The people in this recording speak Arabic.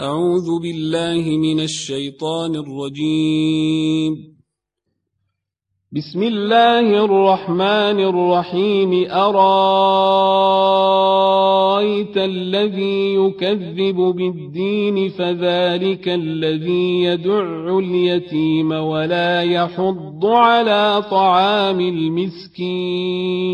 أعوذ بالله من الشيطان الرجيم. بسم الله الرحمن الرحيم. أرأيت الذي يكذب بالدين فذلك الذي يدع اليتيم ولا يحض على طعام المسكين.